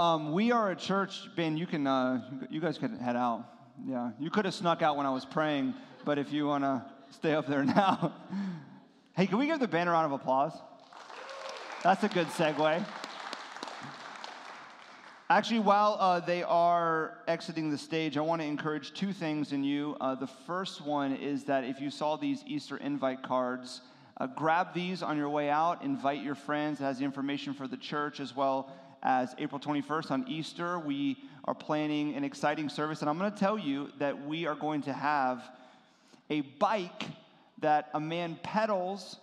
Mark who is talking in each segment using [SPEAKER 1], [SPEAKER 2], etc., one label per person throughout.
[SPEAKER 1] um, we are a church, Ben. You can, uh, you guys can head out. Yeah, you could have snuck out when I was praying, but if you want to stay up there now, hey, can we give the band a round of applause? That's a good segue. Actually, while uh, they are exiting the stage, I want to encourage two things in you. Uh, the first one is that if you saw these Easter invite cards, uh, grab these on your way out, invite your friends. It has the information for the church as well as April 21st on Easter. We are planning an exciting service, and I'm going to tell you that we are going to have a bike that a man pedals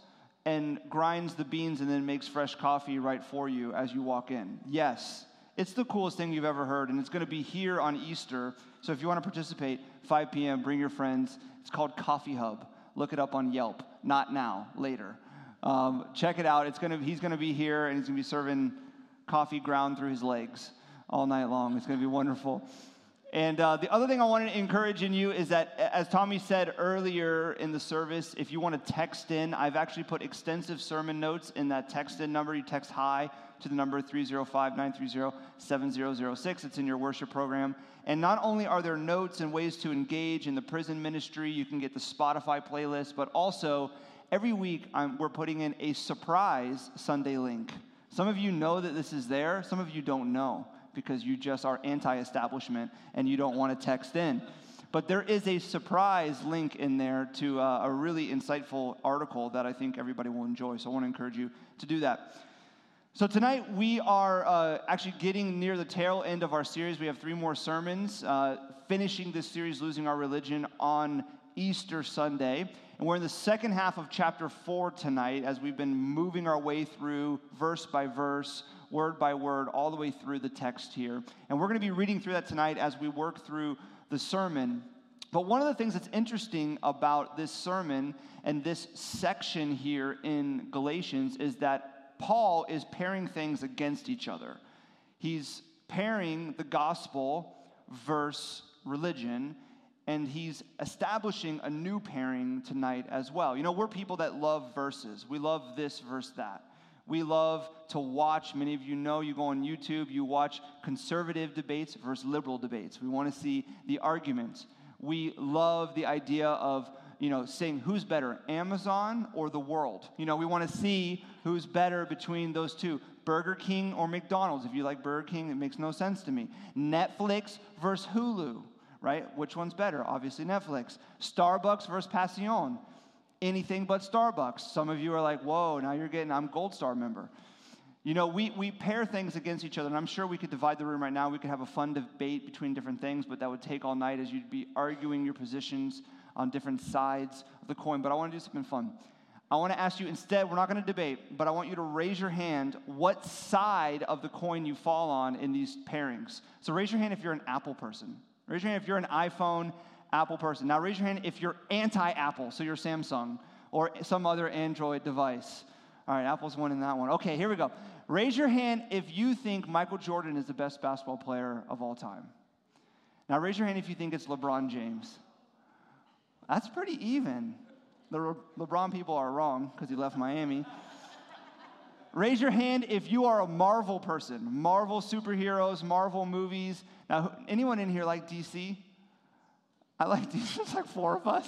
[SPEAKER 1] and grinds the beans and then makes fresh coffee right for you as you walk in. Yes, it's the coolest thing you've ever heard, and it's going to be here on Easter. So if you want to participate, 5 p.m., bring your friends. It's called Coffee Hub. Look it up on Yelp. Not now, later. Um, check it out. It's gonna, he's going to be here, and he's going to be serving coffee ground through his legs all night long. It's going to be wonderful. And uh, the other thing I want to encourage in you is that, as Tommy said earlier in the service, if you want to text in, I've actually put extensive sermon notes in that text in number. You text hi to the number 305 930 7006. It's in your worship program. And not only are there notes and ways to engage in the prison ministry, you can get the Spotify playlist, but also every week I'm, we're putting in a surprise Sunday link. Some of you know that this is there, some of you don't know because you just are anti establishment and you don't want to text in. But there is a surprise link in there to uh, a really insightful article that I think everybody will enjoy. So I want to encourage you to do that. So tonight we are uh, actually getting near the tail end of our series. We have three more sermons, uh, finishing this series, Losing Our Religion, on Easter Sunday. And we're in the second half of chapter four tonight as we've been moving our way through verse by verse word by word, all the way through the text here. And we're going to be reading through that tonight as we work through the sermon. But one of the things that's interesting about this sermon and this section here in Galatians is that Paul is pairing things against each other. He's pairing the gospel versus religion, and he's establishing a new pairing tonight as well. You know, we're people that love verses, we love this verse, that. We love to watch, many of you know, you go on YouTube, you watch conservative debates versus liberal debates. We want to see the arguments. We love the idea of, you know, saying who's better, Amazon or the world? You know, we want to see who's better between those two. Burger King or McDonald's. If you like Burger King, it makes no sense to me. Netflix versus Hulu, right? Which one's better? Obviously, Netflix. Starbucks versus Passion anything but Starbucks. Some of you are like, whoa, now you're getting, I'm Gold Star member. You know, we, we pair things against each other, and I'm sure we could divide the room right now. We could have a fun debate between different things, but that would take all night as you'd be arguing your positions on different sides of the coin. But I want to do something fun. I want to ask you instead, we're not going to debate, but I want you to raise your hand what side of the coin you fall on in these pairings. So raise your hand if you're an Apple person. Raise your hand if you're an iPhone Apple person. Now raise your hand if you're anti Apple, so you're Samsung or some other Android device. All right, Apple's one winning that one. Okay, here we go. Raise your hand if you think Michael Jordan is the best basketball player of all time. Now raise your hand if you think it's LeBron James. That's pretty even. The Le- LeBron people are wrong because he left Miami. Raise your hand if you are a Marvel person. Marvel superheroes, Marvel movies. Now, anyone in here like DC? I like these. There's like four of us.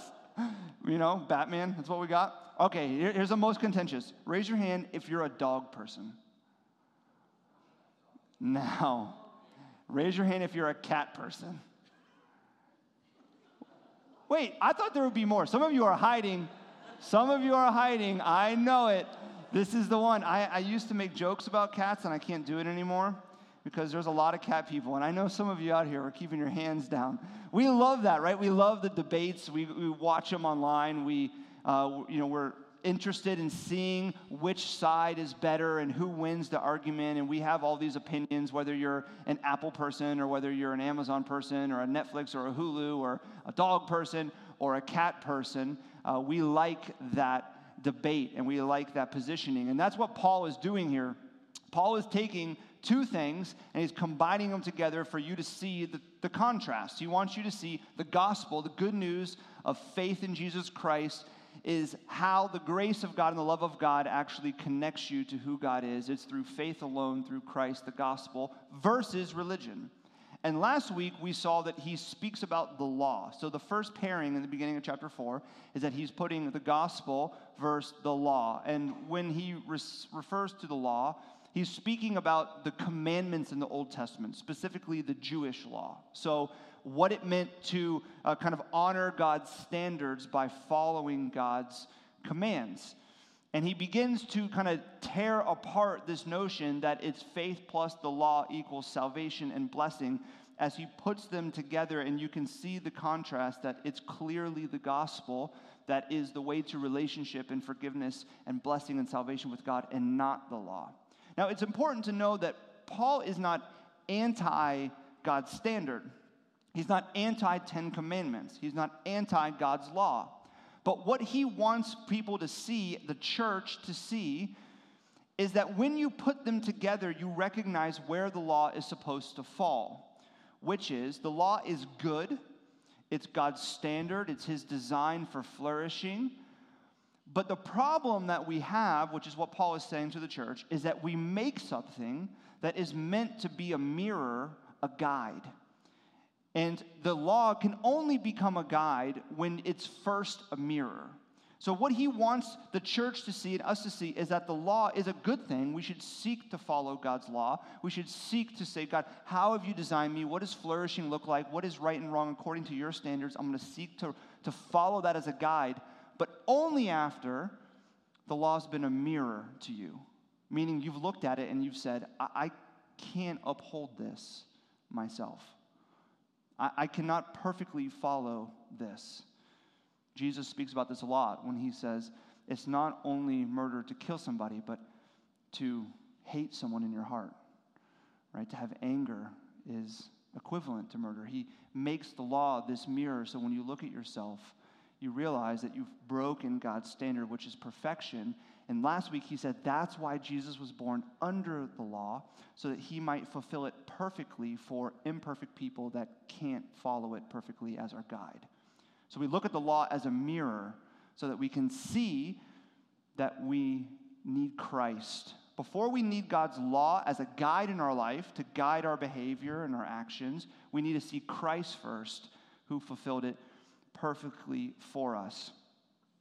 [SPEAKER 1] You know, Batman, that's what we got. Okay, here's the most contentious. Raise your hand if you're a dog person. Now, raise your hand if you're a cat person. Wait, I thought there would be more. Some of you are hiding. Some of you are hiding. I know it. This is the one. I, I used to make jokes about cats, and I can't do it anymore because there's a lot of cat people. And I know some of you out here are keeping your hands down. We love that, right? We love the debates. We, we watch them online. We, uh, you know, we're interested in seeing which side is better and who wins the argument. And we have all these opinions, whether you're an Apple person or whether you're an Amazon person or a Netflix or a Hulu or a dog person or a cat person. Uh, we like that debate and we like that positioning. And that's what Paul is doing here. Paul is taking two things and he's combining them together for you to see the, the contrast. He wants you to see the gospel, the good news of faith in Jesus Christ is how the grace of God and the love of God actually connects you to who God is. It's through faith alone, through Christ, the gospel, versus religion. And last week we saw that he speaks about the law. So the first pairing in the beginning of chapter 4 is that he's putting the gospel versus the law. And when he refers to the law, he's speaking about the commandments in the Old Testament, specifically the Jewish law. So what it meant to uh, kind of honor God's standards by following God's commands. And he begins to kind of tear apart this notion that it's faith plus the law equals salvation and blessing as he puts them together. And you can see the contrast that it's clearly the gospel that is the way to relationship and forgiveness and blessing and salvation with God and not the law. Now, it's important to know that Paul is not anti God's standard. He's not anti Ten Commandments. He's not anti God's law. But what he wants people to see, the church to see, is that when you put them together, you recognize where the law is supposed to fall, which is the law is good, it's God's standard, it's his design for flourishing. But the problem that we have, which is what Paul is saying to the church, is that we make something that is meant to be a mirror, a guide. And the law can only become a guide when it's first a mirror. So, what he wants the church to see and us to see is that the law is a good thing. We should seek to follow God's law. We should seek to say, God, how have you designed me? What does flourishing look like? What is right and wrong according to your standards? I'm going to seek to, to follow that as a guide, but only after the law's been a mirror to you. Meaning you've looked at it and you've said, I, I can't uphold this myself. I, I cannot perfectly follow this. Jesus speaks about this a lot when he says, it's not only murder to kill somebody, but to hate someone in your heart, right? To have anger is equivalent to murder. He makes the law this mirror so when you look at yourself, you realize that you've broken God's standard, which is perfection. And last week he said that's why Jesus was born under the law, so that he might fulfill it perfectly for imperfect people that can't follow it perfectly as our guide. So we look at the law as a mirror so that we can see that we need Christ. Before we need God's law as a guide in our life to guide our behavior and our actions, we need to see Christ first, who fulfilled it perfectly for us.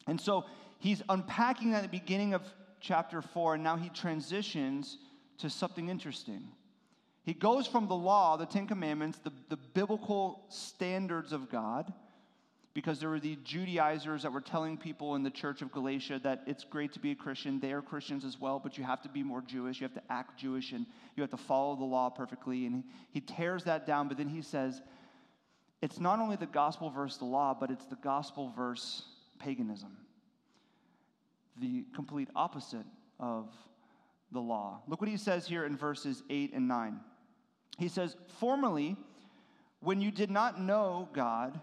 [SPEAKER 1] And so he's unpacking that at the beginning of chapter 4, and now he transitions to something interesting. He goes from the law, the Ten Commandments, the, the biblical standards of God, because there were the Judaizers that were telling people in the church of Galatia that it's great to be a Christian. They are Christians as well, but you have to be more Jewish. You have to act Jewish and you have to follow the law perfectly. And he, he tears that down, but then he says, it's not only the gospel versus the law, but it's the gospel versus paganism. The complete opposite of the law. Look what he says here in verses 8 and 9. He says, Formerly, when you did not know God,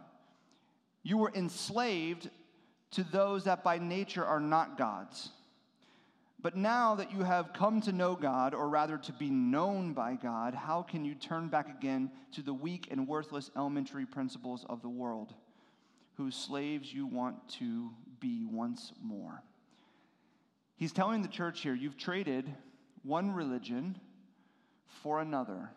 [SPEAKER 1] you were enslaved to those that by nature are not God's. But now that you have come to know God, or rather to be known by God, how can you turn back again to the weak and worthless elementary principles of the world, whose slaves you want to be once more? He's telling the church here, you've traded one religion for another,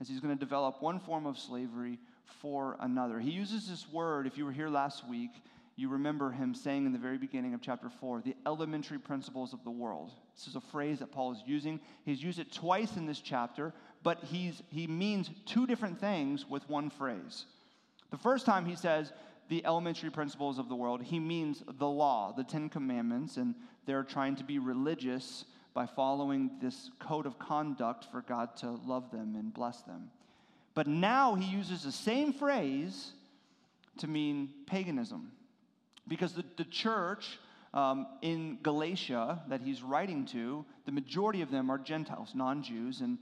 [SPEAKER 1] as he's going to develop one form of slavery for another. He uses this word, if you were here last week, you remember him saying in the very beginning of chapter 4, the elementary principles of the world. This is a phrase that Paul is using. He's used it twice in this chapter, but he's, he means two different things with one phrase. The first time he says the elementary principles of the world, he means the law, the Ten Commandments, and they're trying to be religious by following this code of conduct for God to love them and bless them. But now he uses the same phrase to mean paganism. Because the, the church um, in Galatia that he's writing to, the majority of them are Gentiles, non Jews, and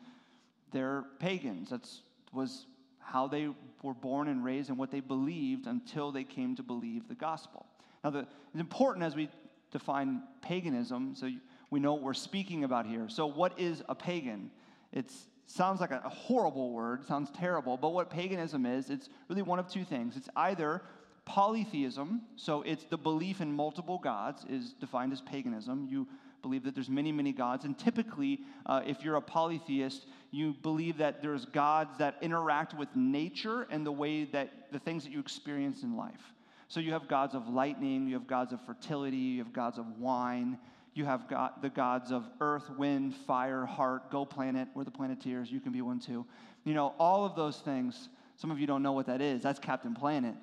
[SPEAKER 1] they're pagans. That was how they were born and raised and what they believed until they came to believe the gospel. Now, the, it's important as we define paganism, so we know what we're speaking about here. So, what is a pagan? It sounds like a, a horrible word, sounds terrible, but what paganism is, it's really one of two things. It's either polytheism, so it's the belief in multiple gods, is defined as paganism. You believe that there's many, many gods. And typically, uh, if you're a polytheist, you believe that there's gods that interact with nature and the way that the things that you experience in life. So you have gods of lightning, you have gods of fertility, you have gods of wine, you have got the gods of earth, wind, fire, heart, go planet, we're the planeteers, you can be one too. You know, all of those things, some of you don't know what that is. That's Captain Planet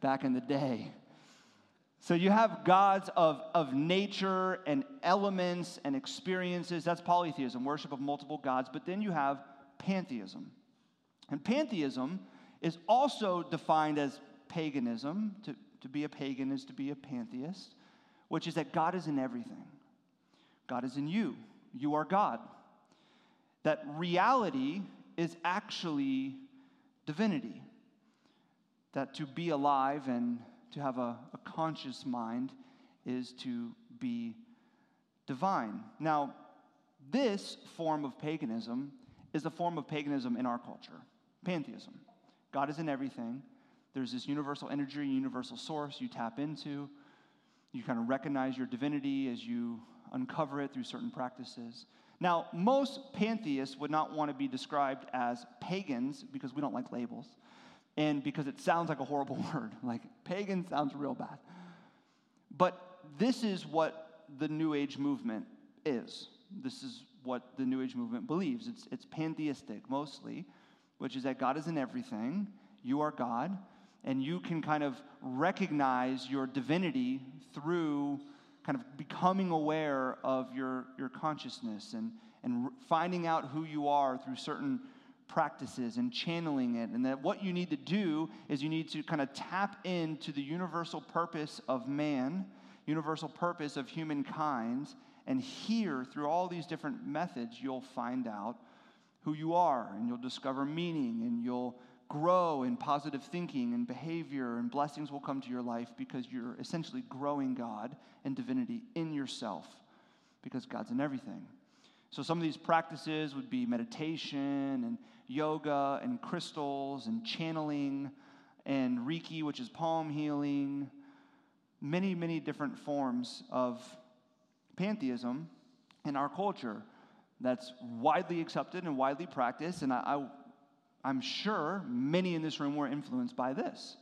[SPEAKER 1] back in the day. So you have gods of, of nature and elements and experiences. That's polytheism, worship of multiple gods. But then you have pantheism. And pantheism is also defined as paganism. To, to be a pagan is to be a pantheist, which is that God is in everything. God is in you. You are God. That reality is actually divinity. That to be alive and to have a, a conscious mind is to be divine. Now, this form of paganism is a form of paganism in our culture pantheism. God is in everything. There's this universal energy, universal source you tap into. You kind of recognize your divinity as you uncover it through certain practices. Now, most pantheists would not want to be described as pagans because we don't like labels and because it sounds like a horrible word. Like pagan sounds real bad. But this is what the New Age movement is. This is what the New Age movement believes. It's, it's pantheistic mostly, which is that God is in everything, you are God, and you can kind of recognize your divinity through kind of becoming aware of your, your consciousness and, and finding out who you are through certain practices and channeling it. And that what you need to do is you need to kind of tap into the universal purpose of man, universal purpose of humankind. And here, through all these different methods, you'll find out who you are and you'll discover meaning and you'll grow in positive thinking and behavior, and blessings will come to your life because you're essentially growing God and divinity in yourself because God's in everything. So, some of these practices would be meditation and yoga and crystals and channeling and Reiki, which is palm healing, many, many different forms of pantheism in our culture that's widely accepted and widely practiced. And I, I, am sure many in this room were influenced by this,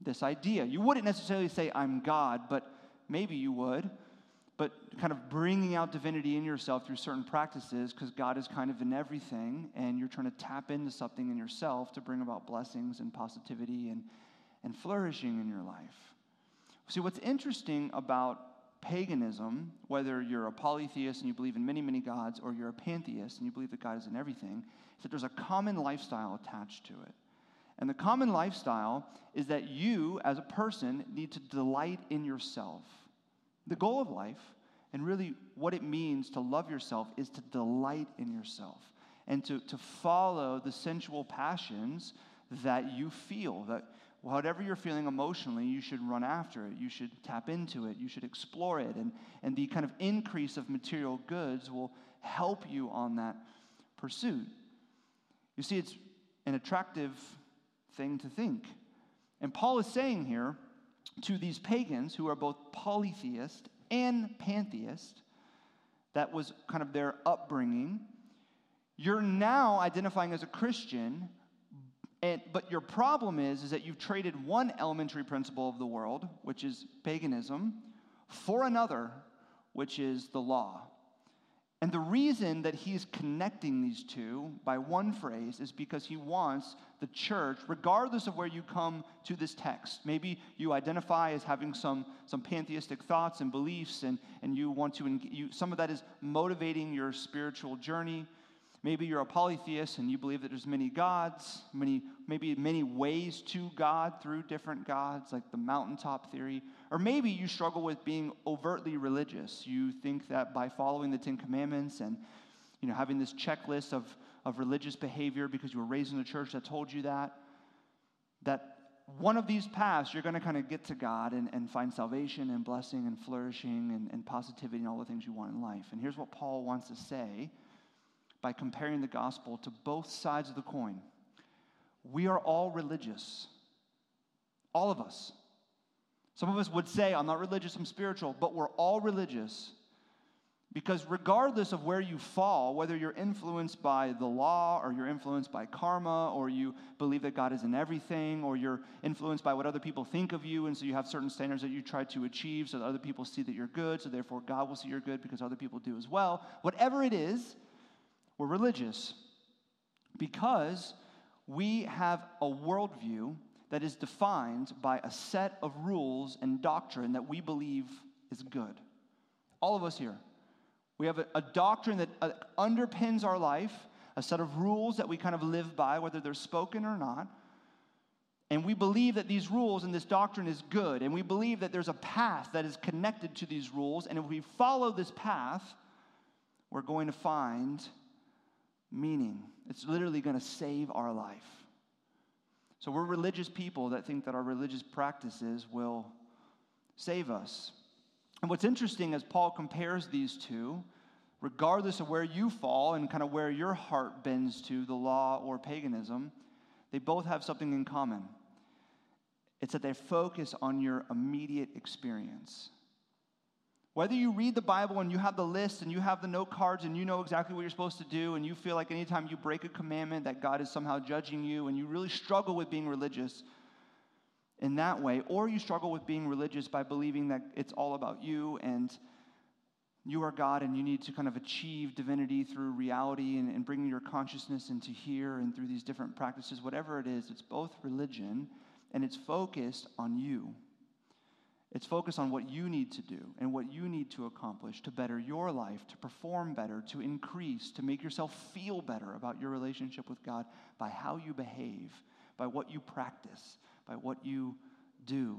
[SPEAKER 1] this idea. You wouldn't necessarily say, I'm God, but maybe you would but kind of bringing out divinity in yourself through certain practices because God is kind of in everything and you're trying to tap into something in yourself to bring about blessings and positivity and, and flourishing in your life. See, what's interesting about paganism, whether you're a polytheist and you believe in many, many gods, or you're a pantheist and you believe that God is in everything, is that there's a common lifestyle attached to it. And the common lifestyle is that you, as a person, need to delight in yourself. The goal of life, and really what it means to love yourself, is to delight in yourself and to, to follow the sensual passions that you feel. That whatever you're feeling emotionally, you should run after it. You should tap into it. You should explore it. And, and the kind of increase of material goods will help you on that pursuit. You see, it's an attractive thing to think. And Paul is saying here to these pagans who are both polytheist and pantheist, that was kind of their upbringing. You're now identifying as a Christian, and, but your problem is, is that you've traded one elementary principle of the world, which is paganism, for another, which is the law. And the reason that he's connecting these two by one phrase is because he wants the church, regardless of where you come to this text, maybe you identify as having some, some pantheistic thoughts and beliefs, and, and you want to, you, some of that is motivating your spiritual journey. Maybe you're a polytheist and you believe that there's many gods, many, maybe many ways to God through different gods, like the mountaintop theory. Or maybe you struggle with being overtly religious. You think that by following the Ten Commandments and you know, having this checklist of, of religious behavior because you were raised in a church that told you that, that one of these paths you're going to kind of get to God and, and find salvation and blessing and flourishing and, and positivity and all the things you want in life. And here's what Paul wants to say by comparing the gospel to both sides of the coin. We are all religious. All of us. Some of us would say, I'm not religious, I'm spiritual, but we're all religious. Because regardless of where you fall, whether you're influenced by the law or you're influenced by karma or you believe that God is in everything or you're influenced by what other people think of you and so you have certain standards that you try to achieve so that other people see that you're good, so therefore God will see you're good because other people do as well. Whatever it is, we're religious because we have a worldview that is defined by a set of rules and doctrine that we believe is good. All of us here. We have a, a doctrine that uh, underpins our life, a set of rules that we kind of live by, whether they're spoken or not. And we believe that these rules and this doctrine is good. And we believe that there's a path that is connected to these rules. And if we follow this path, we're going to find meaning. It's literally going to save our life. So we're religious people that think that our religious practices will save us. And what's interesting as Paul compares these two, regardless of where you fall and kind of where your heart bends to, the law or paganism, they both have something in common. It's that they focus on your immediate experience. Whether you read the Bible and you have the list and you have the note cards and you know exactly what you're supposed to do, and you feel like anytime you break a commandment that God is somehow judging you, and you really struggle with being religious, in that way, or you struggle with being religious by believing that it's all about you and you are God and you need to kind of achieve divinity through reality and, and bringing your consciousness into here and through these different practices, whatever it is, it's both religion and it's focused on you. It's focused on what you need to do and what you need to accomplish to better your life, to perform better, to increase, to make yourself feel better about your relationship with God by how you behave, by what you practice, by what you do.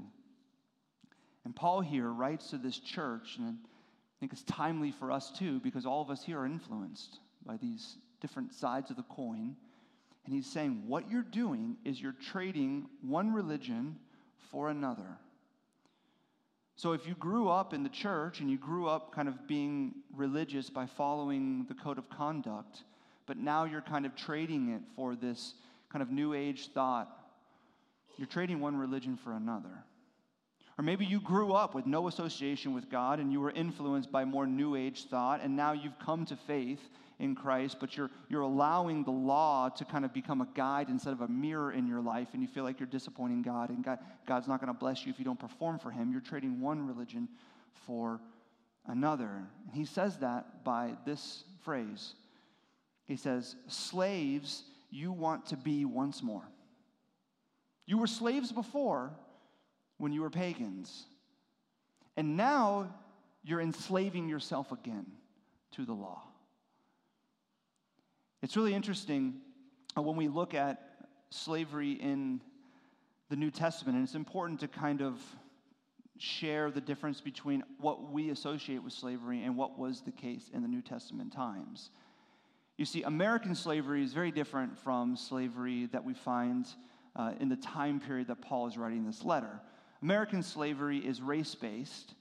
[SPEAKER 1] And Paul here writes to this church, and I think it's timely for us too, because all of us here are influenced by these different sides of the coin. And he's saying, what you're doing is you're trading one religion for another. So if you grew up in the church and you grew up kind of being religious by following the code of conduct, but now you're kind of trading it for this kind of new age thought you're trading one religion for another. Or maybe you grew up with no association with God and you were influenced by more New Age thought, and now you've come to faith in Christ, but you're, you're allowing the law to kind of become a guide instead of a mirror in your life, and you feel like you're disappointing God, and God, God's not going to bless you if you don't perform for Him. You're trading one religion for another. And He says that by this phrase He says, Slaves, you want to be once more. You were slaves before when you were pagans. And now you're enslaving yourself again to the law. It's really interesting uh, when we look at slavery in the New Testament, and it's important to kind of share the difference between what we associate with slavery and what was the case in the New Testament times. You see, American slavery is very different from slavery that we find uh, in the time period that Paul is writing this letter. American slavery is race based,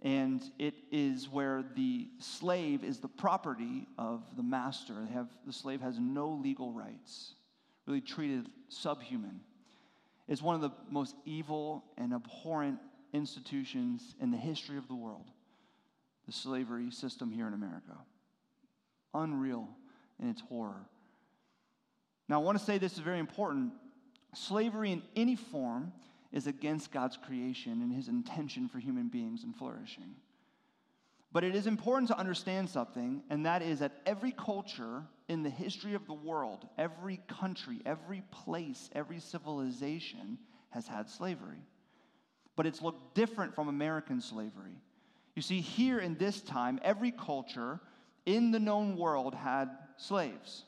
[SPEAKER 1] and it is where the slave is the property of the master. Have, the slave has no legal rights, really treated subhuman. It's one of the most evil and abhorrent institutions in the history of the world, the slavery system here in America. Unreal in its horror. Now, I want to say this is very important Slavery in any form is against God's creation and his intention for human beings and flourishing. But it is important to understand something, and that is that every culture in the history of the world, every country, every place, every civilization has had slavery. But it's looked different from American slavery. You see, here in this time, every culture in the known world had slaves.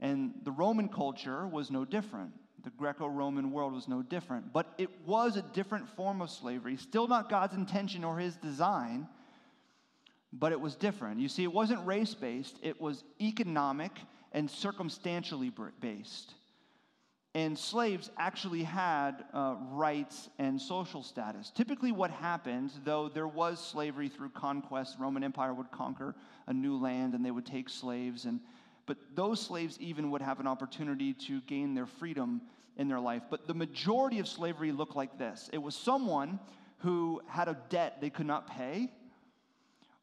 [SPEAKER 1] And the Roman culture was no different. The Greco Roman world was no different, but it was a different form of slavery, still not God's intention or his design, but it was different. You see, it wasn't race based, it was economic and circumstantially based. And slaves actually had uh, rights and social status. Typically, what happened, though there was slavery through conquest, Roman Empire would conquer a new land and they would take slaves and but those slaves even would have an opportunity to gain their freedom in their life. But the majority of slavery looked like this it was someone who had a debt they could not pay.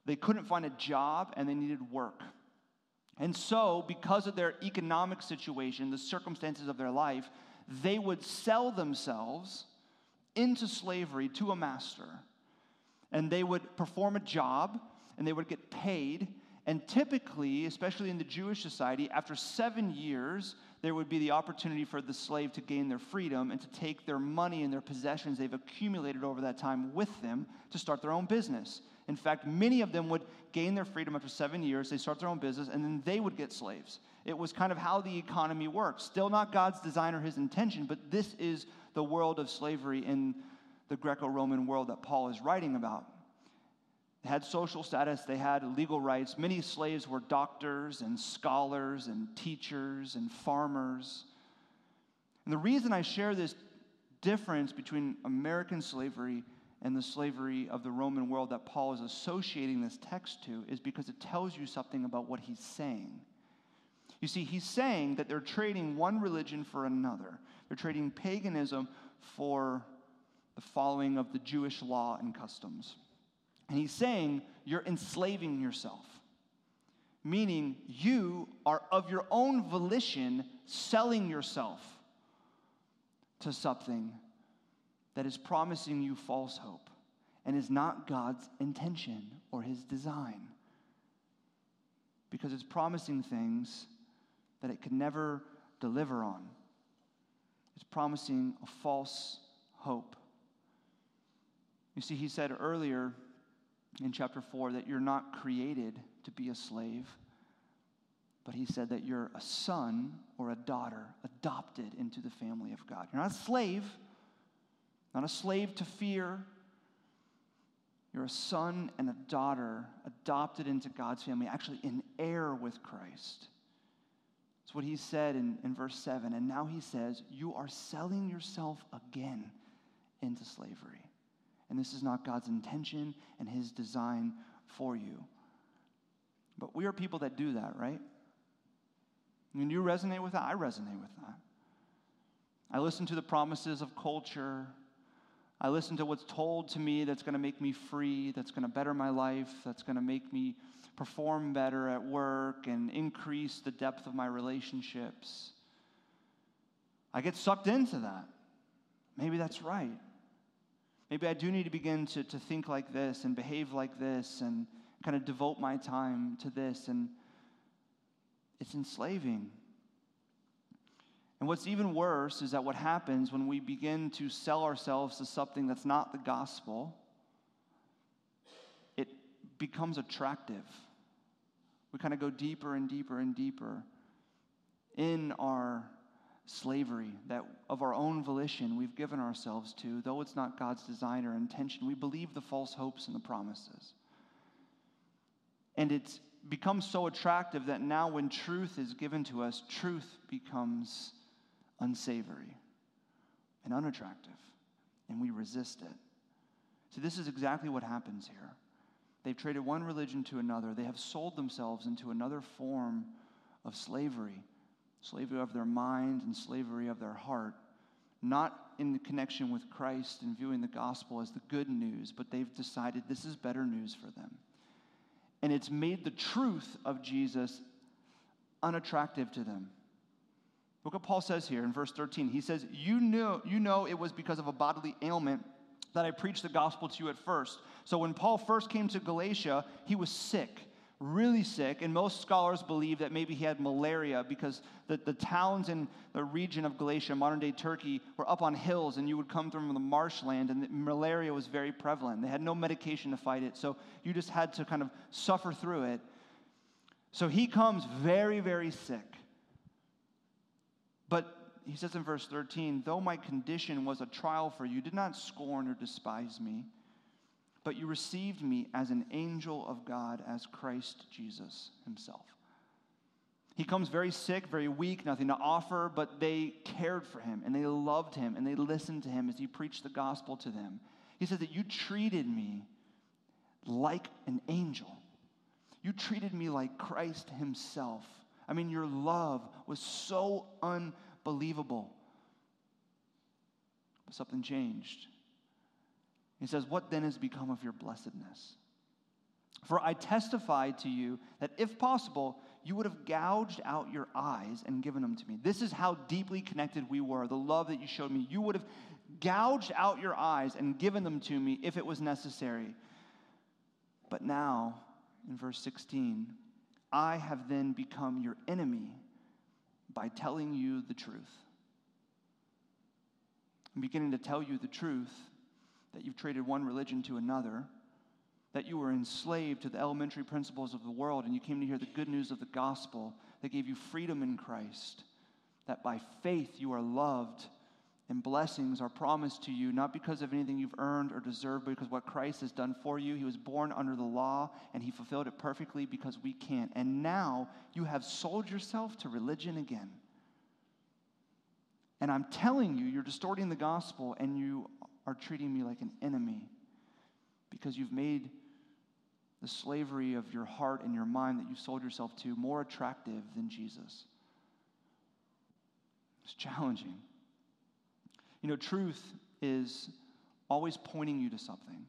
[SPEAKER 1] They couldn't find a job and they needed work. And so, because of their economic situation, the circumstances of their life, they would sell themselves into slavery to a master. And they would perform a job and they would get paid. And typically, especially in the Jewish society, after seven years, there would be the opportunity for the slave to gain their freedom and to take their money and their possessions they've accumulated over that time with them to start their own business. In fact, many of them would gain their freedom after seven years, they start their own business, and then they would get slaves. It was kind of how the economy works. Still not God's design or his intention, but this is the world of slavery in the Greco Roman world that Paul is writing about. They had social status, they had legal rights. Many slaves were doctors and scholars and teachers and farmers. And the reason I share this difference between American slavery and the slavery of the Roman world that Paul is associating this text to is because it tells you something about what he's saying. You see, he's saying that they're trading one religion for another. They're trading paganism for the following of the Jewish law and customs. And he's saying you're enslaving yourself, meaning you are of your own volition selling yourself to something that is promising you false hope and is not God's intention or his design. Because it's promising things that it could never deliver on. It's promising a false hope. You see, he said earlier in chapter 4 that you're not created to be a slave, but he said that you're a son or a daughter adopted into the family of God. You're not a slave not a slave to fear. You're a son and a daughter adopted into God's family, actually in heir with Christ. That's what he said in, in verse 7. And now he says, You are selling yourself again into slavery. And this is not God's intention and his design for you. But we are people that do that, right? When you resonate with that, I resonate with that. I listen to the promises of culture I listen to what's told to me that's going to make me free, that's going to better my life, that's going to make me perform better at work and increase the depth of my relationships. I get sucked into that. Maybe that's right. Maybe I do need to begin to, to think like this and behave like this and kind of devote my time to this. And it's enslaving. And what's even worse is that what happens when we begin to sell ourselves to something that's not the gospel, it becomes attractive. We kind of go deeper and deeper and deeper in our slavery that of our own volition we've given ourselves to, though it's not God's design or intention. We believe the false hopes and the promises. And it's becomes so attractive that now when truth is given to us, truth becomes unsavory and unattractive, and we resist it. So, this is exactly what happens here. They've traded one religion to another, they have sold themselves into another form of slavery slavery of their mind and slavery of their heart, not in the connection with Christ and viewing the gospel as the good news, but they've decided this is better news for them. And it's made the truth of Jesus unattractive to them. Look what Paul says here in verse 13. He says, You know, you know it was because of a bodily ailment that I preached the gospel to you at first. So when Paul first came to Galatia, he was sick, really sick. And most scholars believe that maybe he had malaria because the, the towns in the region of Galatia, modern day Turkey, were up on hills and you would come from the marshland and malaria was very prevalent. They had no medication to fight it. So you just had to kind of suffer through it. So he comes very, very sick. But he says in verse 13, though my condition was a trial for you, did not scorn or despise me, but you received me as an angel of God, as Christ Jesus himself. He comes very sick, very weak, nothing to offer, but they cared for him and they loved him and they listened to him as he preached the gospel to them. He said that you treated me like an angel. You treated me like Christ himself. I mean, your love was so unbelievable. But something changed. He says, What then has become of your blessedness? For I testify to you that if possible, you would have gouged out your eyes and given them to me. This is how deeply connected we were, the love that you showed me. You would have gouged out your eyes and given them to me if it was necessary. But now, in verse 16, I have then become your enemy by telling you the truth. I'm beginning to tell you the truth that you've traded one religion to another that you were enslaved to the elementary principles of the world and you came to hear the good news of the gospel that gave you freedom in Christ, that by faith you are loved and blessings are promised to you, not because of anything you've earned or deserved, but because what Christ has done for you. He was born under the law and he fulfilled it perfectly because we can't. And now you have sold yourself to religion again. And I'm telling you, you're distorting the gospel and you are treating me like an enemy because you've made the slavery of your heart and your mind that you've sold yourself to more attractive than Jesus. It's challenging. You know, truth is always pointing you to something.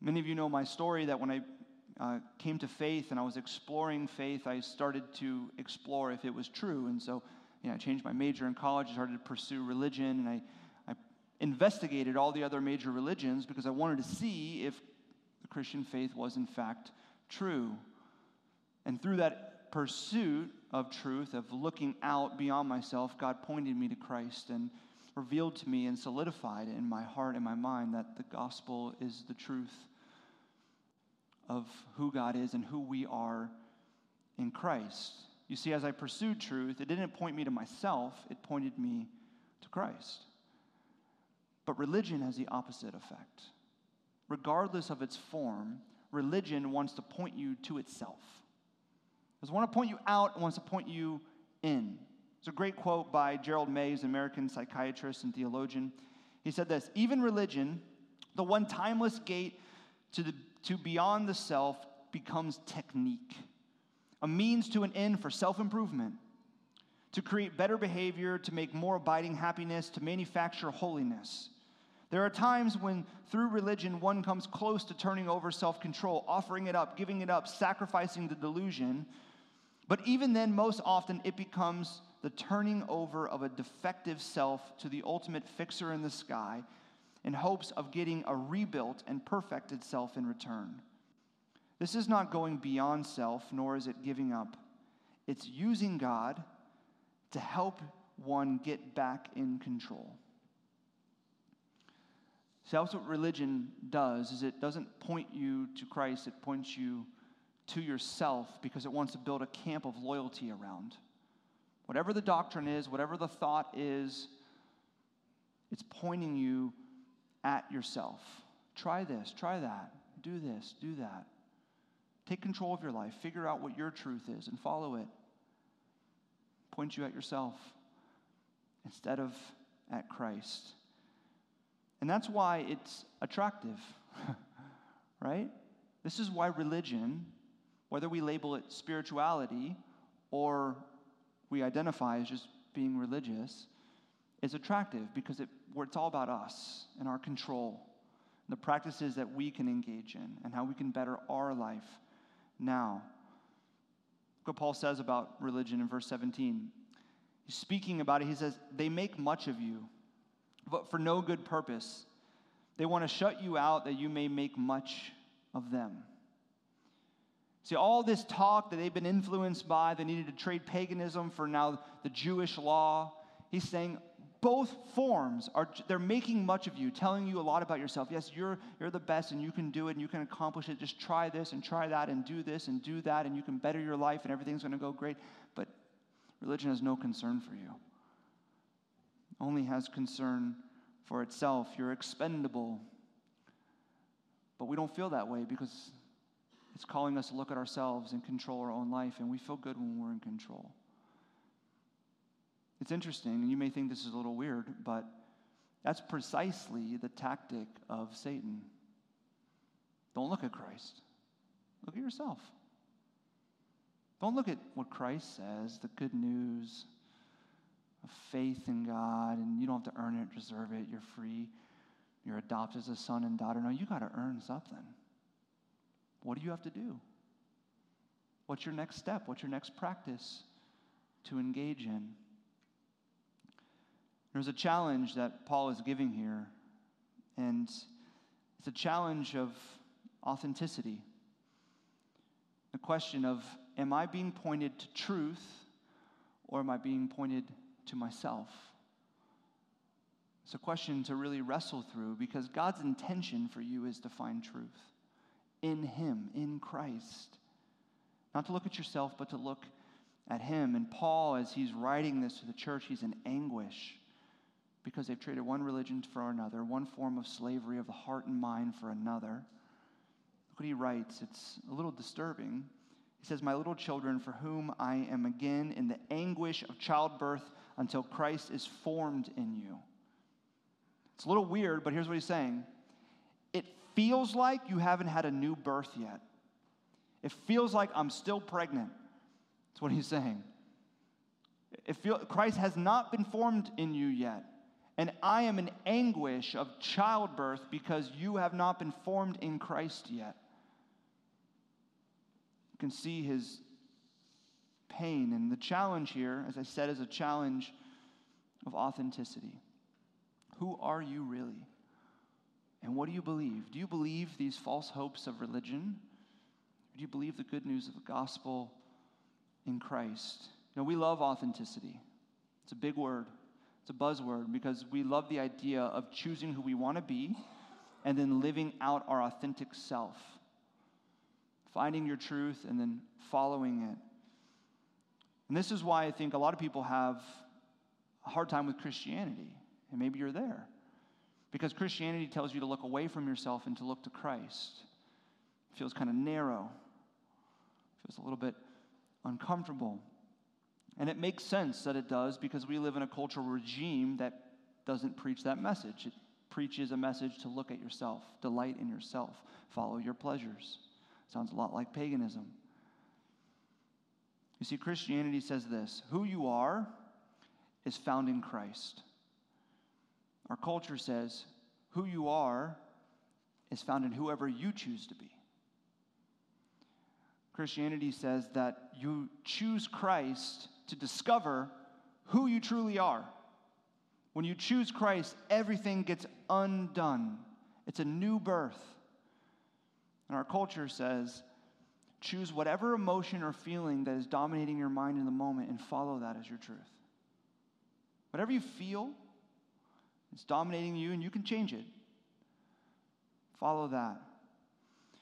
[SPEAKER 1] Many of you know my story that when I uh, came to faith and I was exploring faith, I started to explore if it was true. And so, you know, I changed my major in college, I started to pursue religion, and I investigated all the other major religions because I wanted to see if the Christian faith was in fact true. And through that pursuit of truth, of looking out beyond myself, God pointed me to Christ and revealed to me and solidified in my heart and my mind that the gospel is the truth of who God is and who we are in Christ. You see, as I pursued truth, it didn't point me to myself, it pointed me to Christ. But religion has the opposite effect regardless of its form, religion wants to point you to itself. It doesn't want to point you out, it wants to point you in. It's a great quote by Gerald Mays, American psychiatrist and theologian. He said this Even religion, the one timeless gate to, the, to beyond the self, becomes technique, a means to an end for self improvement, to create better behavior, to make more abiding happiness, to manufacture holiness. There are times when, through religion, one comes close to turning over self control, offering it up, giving it up, sacrificing the delusion. But even then, most often, it becomes the turning over of a defective self to the ultimate fixer in the sky in hopes of getting a rebuilt and perfected self in return. This is not going beyond self, nor is it giving up. It's using God to help one get back in control. See, that's what religion does, is it doesn't point you to Christ, it points you to yourself because it wants to build a camp of loyalty around. Whatever the doctrine is, whatever the thought is, it's pointing you at yourself. Try this, try that, do this, do that. Take control of your life, figure out what your truth is, and follow it. Point you at yourself instead of at Christ. And that's why it's attractive, right? This is why religion, whether we label it spirituality or we identify as just being religious, is attractive because it, it's all about us and our control, and the practices that we can engage in, and how we can better our life now. Look what Paul says about religion in verse 17. He's speaking about it. He says, They make much of you but for no good purpose. They want to shut you out that you may make much of them. See, all this talk that they've been influenced by, they needed to trade paganism for now the Jewish law. He's saying both forms are they're making much of you, telling you a lot about yourself. Yes, you're you're the best and you can do it and you can accomplish it. Just try this and try that and do this and do that and you can better your life and everything's going to go great. But religion has no concern for you only has concern for itself. You're expendable. But we don't feel that way because it's calling us to look at ourselves and control our own life, and we feel good when we're in control. It's interesting, and you may think this is a little weird, but that's precisely the tactic of Satan. Don't look at Christ, look at yourself. Don't look at what Christ says, the good news of faith in God, and you don't have to earn it, deserve it, you're free. You're adopted as a son and daughter. No, you got to earn something. What do you have to do? What's your next step? What's your next practice to engage in? There's a challenge that Paul is giving here, and it's a challenge of authenticity. The question of, am I being pointed to truth or am I being pointed to myself? It's a question to really wrestle through because God's intention for you is to find truth in Him, in Christ. Not to look at yourself, but to look at Him. And Paul, as he's writing this to the church, he's in anguish because they've traded one religion for another, one form of slavery of the heart and mind for another. Look what he writes. It's a little disturbing. He says, My little children, for whom I am again in the anguish of childbirth until Christ is formed in you. It's a little weird, but here's what he's saying It feels like you haven't had a new birth yet. It feels like I'm still pregnant. That's what he's saying. It feel, Christ has not been formed in you yet. And I am in anguish of childbirth because you have not been formed in Christ yet. You can see his pain. And the challenge here, as I said, is a challenge of authenticity. Who are you really? And what do you believe? Do you believe these false hopes of religion? Do you believe the good news of the gospel in Christ? You know, we love authenticity, it's a big word. It's a buzzword because we love the idea of choosing who we want to be and then living out our authentic self. Finding your truth and then following it. And this is why I think a lot of people have a hard time with Christianity. And maybe you're there. Because Christianity tells you to look away from yourself and to look to Christ. It feels kind of narrow, it feels a little bit uncomfortable. And it makes sense that it does because we live in a cultural regime that doesn't preach that message. It preaches a message to look at yourself, delight in yourself, follow your pleasures. Sounds a lot like paganism. You see, Christianity says this who you are is found in Christ. Our culture says who you are is found in whoever you choose to be. Christianity says that you choose Christ to discover who you truly are. When you choose Christ, everything gets undone. It's a new birth. And our culture says choose whatever emotion or feeling that is dominating your mind in the moment and follow that as your truth. Whatever you feel, it's dominating you and you can change it. Follow that.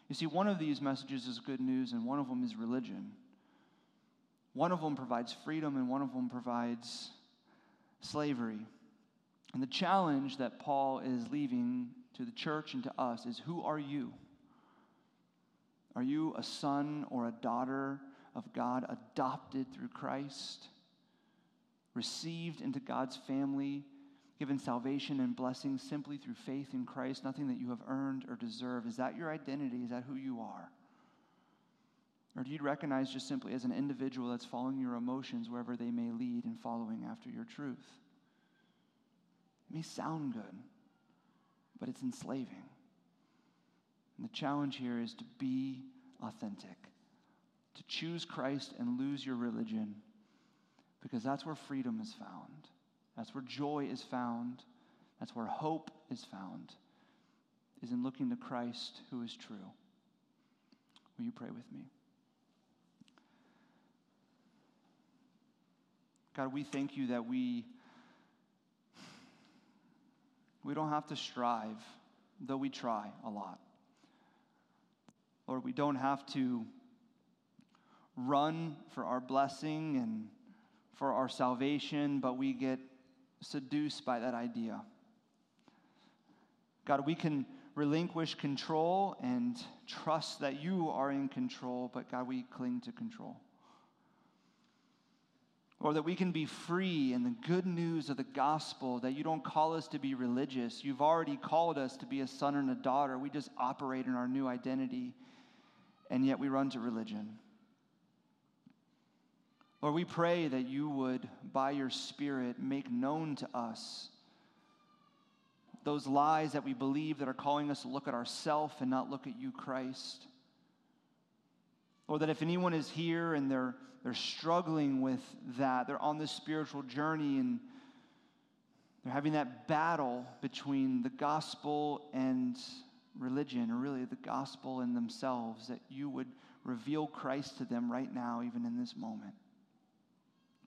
[SPEAKER 1] You see, one of these messages is good news, and one of them is religion. One of them provides freedom, and one of them provides slavery. And the challenge that Paul is leaving to the church and to us is who are you? Are you a son or a daughter of God adopted through Christ? Received into God's family, given salvation and blessing simply through faith in Christ, nothing that you have earned or deserved? Is that your identity? Is that who you are? Or do you recognize just simply as an individual that's following your emotions wherever they may lead and following after your truth? It may sound good, but it's enslaving. And the challenge here is to be authentic, to choose Christ and lose your religion, because that's where freedom is found. That's where joy is found. That's where hope is found, is in looking to Christ who is true. Will you pray with me? God, we thank you that we we don't have to strive, though we try a lot. Lord, we don't have to run for our blessing and for our salvation, but we get seduced by that idea. God, we can relinquish control and trust that you are in control, but God, we cling to control or that we can be free in the good news of the gospel, that you don't call us to be religious. You've already called us to be a son and a daughter. We just operate in our new identity, and yet we run to religion. Lord, we pray that you would, by your Spirit, make known to us those lies that we believe that are calling us to look at ourselves and not look at you, Christ. Or that if anyone is here and they're, they're struggling with that, they're on this spiritual journey and they're having that battle between the gospel and religion, or really the gospel in themselves, that you would reveal Christ to them right now, even in this moment.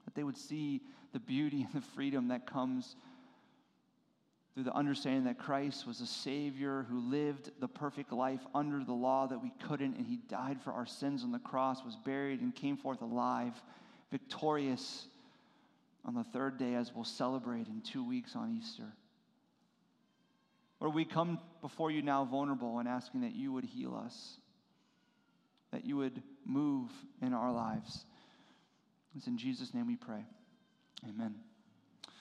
[SPEAKER 1] That they would see the beauty and the freedom that comes through the understanding that Christ was a Savior who lived the perfect life under the law that we couldn't, and He died for our sins on the cross, was buried, and came forth alive, victorious on the third day, as we'll celebrate in two weeks on Easter. Lord, we come before you now vulnerable and asking that you would heal us, that you would move in our lives. It's in Jesus' name we pray. Amen.